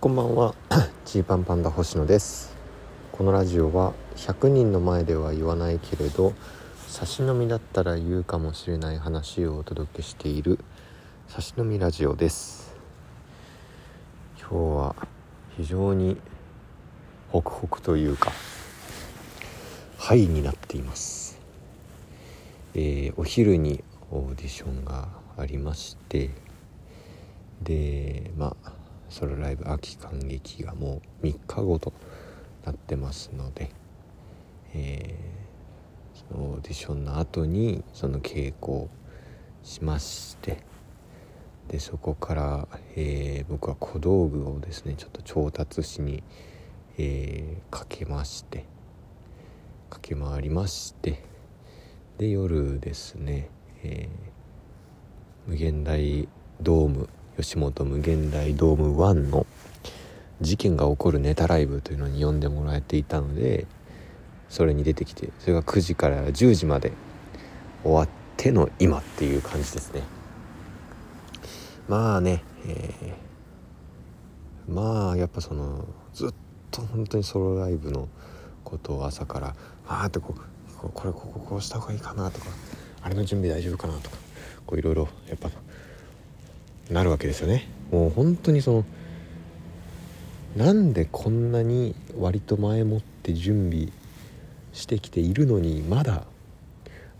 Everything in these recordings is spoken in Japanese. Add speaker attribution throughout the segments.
Speaker 1: こんばんは。ジーパンパンダ星野です。このラジオは100人の前では言わないけれど差し飲みだったら言うかもしれない話をお届けしている差し飲みラジオです。今日は非常にホクホクというかハイになっています。えー、お昼にオーディションがありましてでまあソロライブ秋感激がもう3日後となってますので、えー、そのオーディションの後にその稽古をしましてでそこから、えー、僕は小道具をですねちょっと調達しに、えー、かけまして駆け回りましてで夜ですね、えー、無限大ドーム吉本無限大ドーム1の事件が起こるネタライブというのに呼んでもらえていたのでそれに出てきてそれが9時から10時まで終わっての今っていう感じですね。まあね、えー、まあやっぱそのずっと本当にソロライブのことを朝からああってこうこれこここうした方がいいかなとかあれの準備大丈夫かなとかこういろいろやっぱなるわけですよね。もう本当にそのなんでこんなに割と前もって準備してきているのにまだ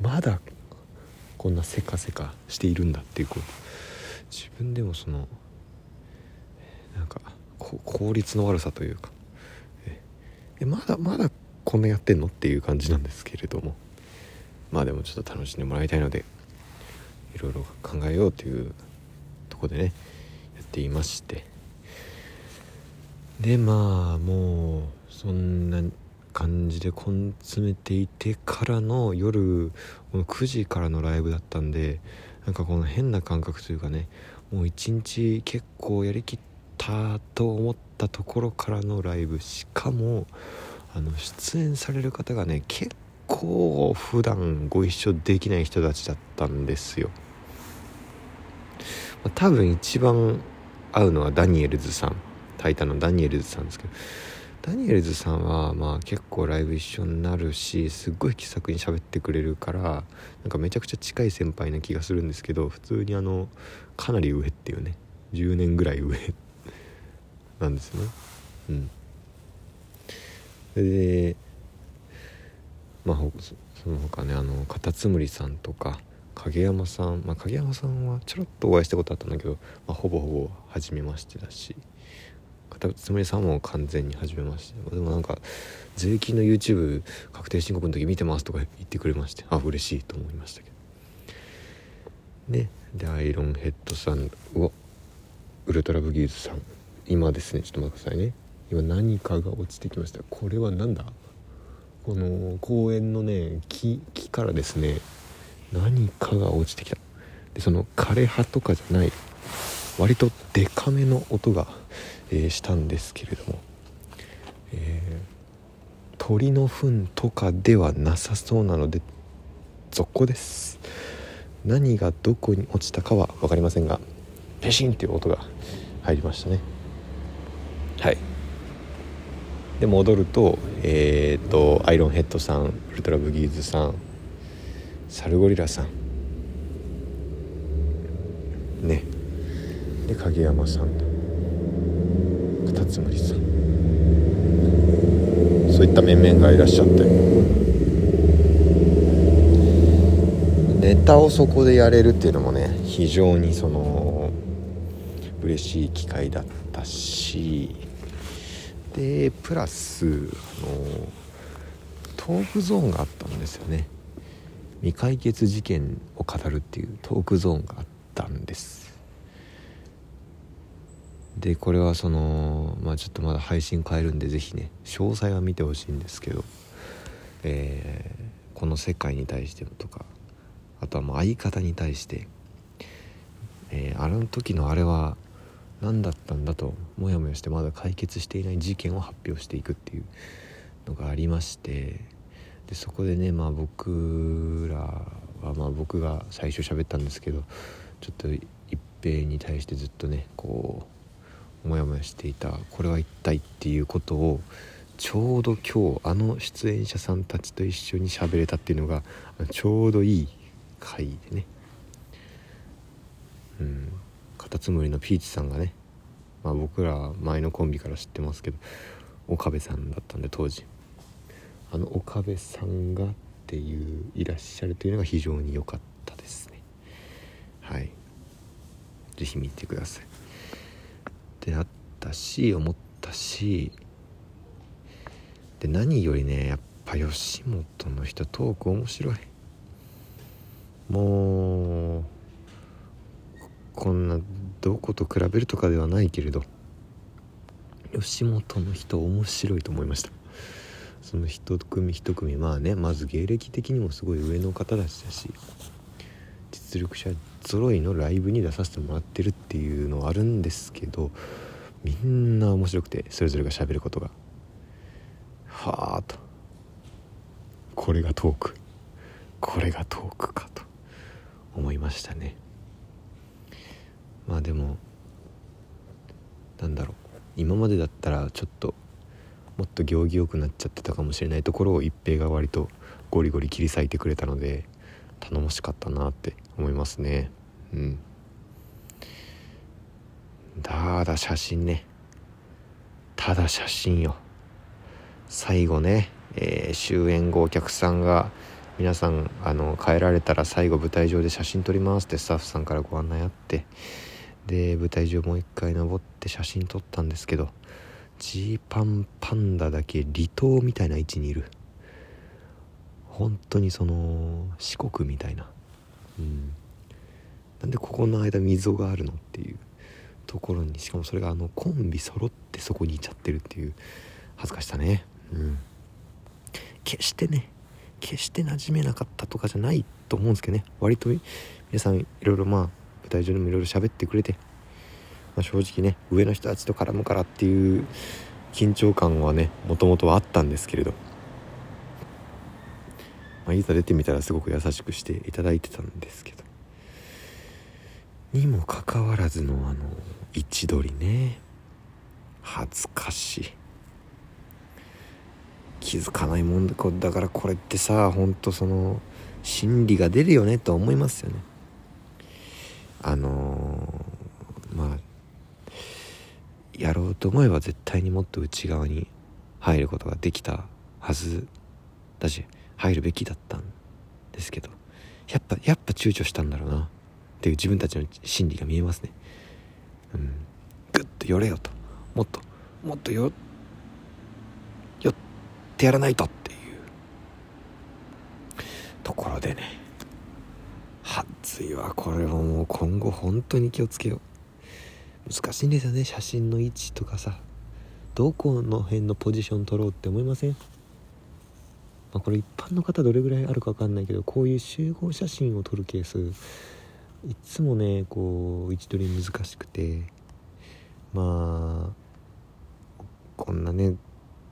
Speaker 1: まだこんなせかせかしているんだっていうこう自分でもそのなんか効率の悪さというかえまだまだこんなやってんのっていう感じなんですけれどもまあでもちょっと楽しんでもらいたいのでいろいろ考えようというこでねやっていまして。でまあもうそんな感じで根詰めていてからの夜この9時からのライブだったんでなんかこの変な感覚というかねもう一日結構やりきったと思ったところからのライブしかもあの出演される方がね結構普段ご一緒できない人たちだったんですよ。多分一番合うのはダニエルズさんタイタンのダニエルズさんですけどダニエルズさんはまあ結構ライブ一緒になるしすっごい気さくに喋ってくれるからなんかめちゃくちゃ近い先輩な気がするんですけど普通にあのかなり上っていうね10年ぐらい上なんですよね。うん。でまあその他ねあのカタツムリさんとか影山さん、まあ、影山さんはちょろっとお会いしたことあったんだけど、まあ、ほぼほぼ初めましてだし片つむりさんも完全に初めまして。でもなんか税金の YouTube 確定申告の時見てますとか言ってくれましてあ嬉しいと思いましたけど。ねでアイロンヘッドさんうわウルトラブギーズさん今ですねちょっと待ってくださいね。今何かが落ちてきました。これは何だ？この公園のね木木からですね何かが落ちてきた。でその枯れ葉とかじゃない割とデカめの音が、えー、したんですけれども、えー、鳥の糞とかではなさそうなので続行です。何がどこに落ちたかは分かりませんがペシンっていう音が入りましたね。はい。で戻るとえっ、ー、とアイロンヘッドさんウルトラブギーズさんサルゴリラさん。ね。で影山さん。カタツムリさん。そういった面々がいらっしゃって。ネタをそこでやれるっていうのもね非常にその嬉しい機会だったし。でプラスあのトークゾーンがあったんですよね。未解決事件を語るっていうトークゾーンがあったんです。でこれはそのまあちょっとまだ配信変えるんで是非ね詳細は見てほしいんですけど、えー、この世界に対してとかあとはもう相方に対して、えー、あの時のあれは何だったんだとモヤモヤしてまだ解決していない事件を発表していくっていうのがありましてでそこでねまあ僕らはまあ僕が最初喋ったんですけどちょっと一平に対してずっとねこうモヤモヤしていたこれは一体っていうことをちょうど今日あの出演者さんたちと一緒に喋れたっていうのがちょうどいい回でね。うん。カタツムリのピーチさんがね、まあ、僕ら前のコンビから知ってますけど岡部さんだったんで当時。あの岡部さんがっていういらっしゃるというのが非常に良かったですね。はい。是非見てください。であったし思ったしで何よりねやっぱ吉本の人トーク面白い。もうこんなどこと比べるとかではないけれど吉本の人面白いと思いました。その一組一組まあねまず芸歴的にもすごい上の方たちだし実力者揃いのライブに出させてもらってるっていうのはあるんですけどみんな面白くてそれぞれがしゃべることが。はあと。これがトーク。これがトークかと。思いましたね。まあでもなんだろう。今までだったらちょっともっと行儀よくなっちゃってたかもしれないところを一平が割とゴリゴリ切り裂いてくれたので頼もしかったなって思いますね。うん。ただ写真ね。ただ写真よ。最後ね、えー、終演後お客さんが皆さんあの帰られたら最後舞台上で写真撮りますってスタッフさんからご案内あって。で舞台上もう一回登って写真撮ったんですけどジーパンパンダだけ離島みたいな位置にいる。本当にその四国みたいな。うん。なんでここの間溝があるのっていうところにしかもそれがあのコンビ揃ってそこにいちゃってるっていう恥ずかしさね。うん。決してね決して馴染めなかったとかじゃないと思うんですけどね。割と皆さんいろいろまあ舞台上でもいろいろ喋ってくれて、まあ、正直ね上の人たちと絡むからっていう緊張感はねもともとはあったんですけれど、まあ、いざ出てみたらすごく優しくしていただいてたんですけど。にもかかわらずのあの位置取りね恥ずかしい。気づかないもんだだからこれってさほんとその心理が出るよねとは思いますよね。あのー、まあやろうと思えば絶対にもっと内側に入ることができたはずだし入るべきだったんですけどやっぱやっぱ躊躇したんだろうな。っていう自分たちの心理が見えますね。うん。グッと寄れよと。もっともっとよ寄ってやらないとっていう。ところでね。はずいわこれはもう今後本当に気をつけよう。難しいんですよね。写真の位置とかさ。どこの辺のポジション取ろうって思いません、まあ、これ一般の方どれぐらいあるか分かんないけどこういう集合写真を撮るケースいつもねこう位置取り難しくて。まあこんなね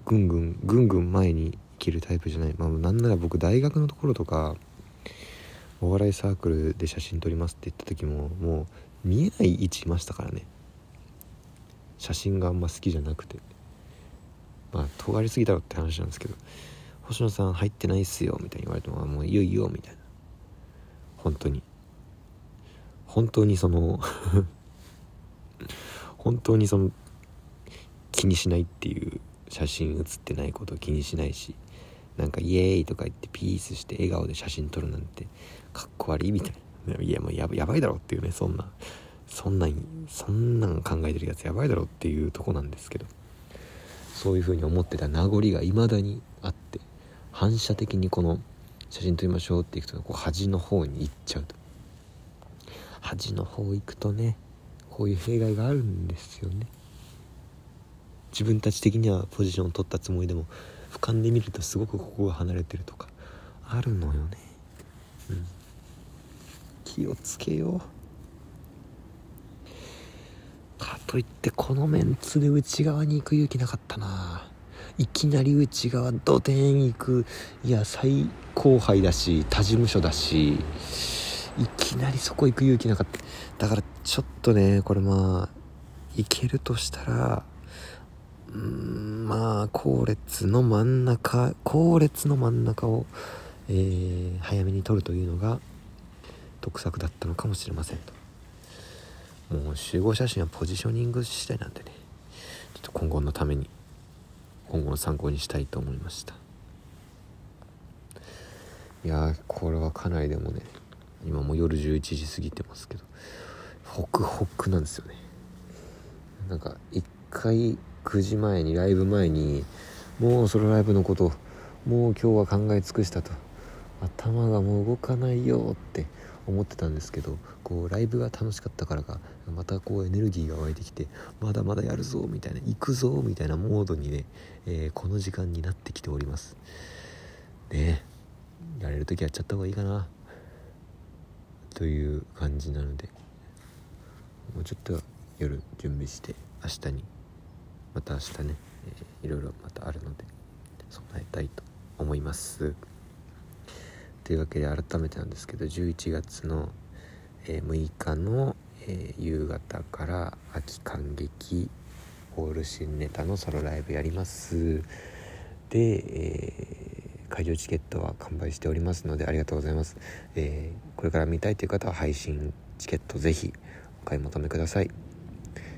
Speaker 1: ぐんぐんぐんぐん前に切るタイプじゃない、まあ、なんなら僕大学のところとかお笑いサークルで写真撮りますって言った時ももう見えない位置いましたからね。写真があんま好きじゃなくて。まあ尖りすぎだろって話なんですけど「星野さん入ってないっすよ」みたいに言われても「もういよいよ」みたいな。本当に。本当にその 本当にその気にしないっていう写真写ってないことを気にしないしなんかイエーイとか言ってピースして笑顔で写真撮るなんてかっこ悪いみたいな。いやもうややばいだろっていうねそんな。そんなんそんなん考えてるやつやばいだろっていうとこなんですけど。そういう風に思ってた名残が未だにあって反射的にこの写真撮りましょうっていくとこう端の方に行っちゃうと。端の方行くとねこういう弊害があるんですよね。自分たち的にはポジションを取ったつもりでも俯瞰で見るとすごくここが離れてるとかあるのよね。うん。気をつけようかといってこのメンツで内側に行く勇気なかったな。いきなり内側土手に行く。いや最高杯だし他事務所だし。いきなりそこ行く勇気なかった。だからちょっとねこれまあ行けるとしたらうんまあ後列の真ん中後列の真ん中を、えー、早めに撮るというのが得策だったのかもしれませんと。もう集合写真はポジショニング次第なんでね。ちょっと今後のために今後の参考にしたいと思いました。いやこれはかなりでもね今もう夜11時過ぎてますけどホクホクなんですよね。なんか一回9時前にライブ前にもうそのライブのこともう今日は考え尽くしたと。頭がもう動かないよって思ってたんですけどこうライブが楽しかったからかまたこうエネルギーが湧いてきてまだまだやるぞみたいな行くぞみたいなモードにね、えー、この時間になってきております。ねやれる時やっちゃった方がいいかな。という感じなのでもうちょっと夜準備して明日にまた明日ね、えー、いろいろまたあるので備えたいと思います。というわけで改めてなんですけど11月の、えー、6日の、えー、夕方から秋感激オール新ネタのソロライブやります。で、えー、会場チケットは完売しておりますのでありがとうございます、えー、これから見たいという方は配信チケットぜひお買い求めください。っ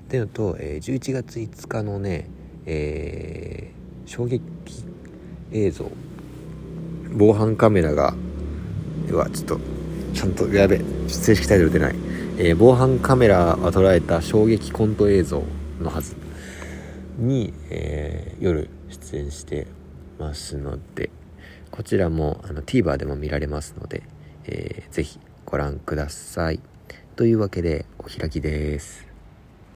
Speaker 1: ていうのと、えー、11月5日のね、えー、衝撃映像防犯カメラがではちょっとちゃんとやべ正式タイトル出ない、えー、防犯カメラが捉えた衝撃コント映像のはずに、えー、夜出演してますのでこちらもあの TVer でも見られますので、えー、ぜひご覧ください。というわけでお開きです。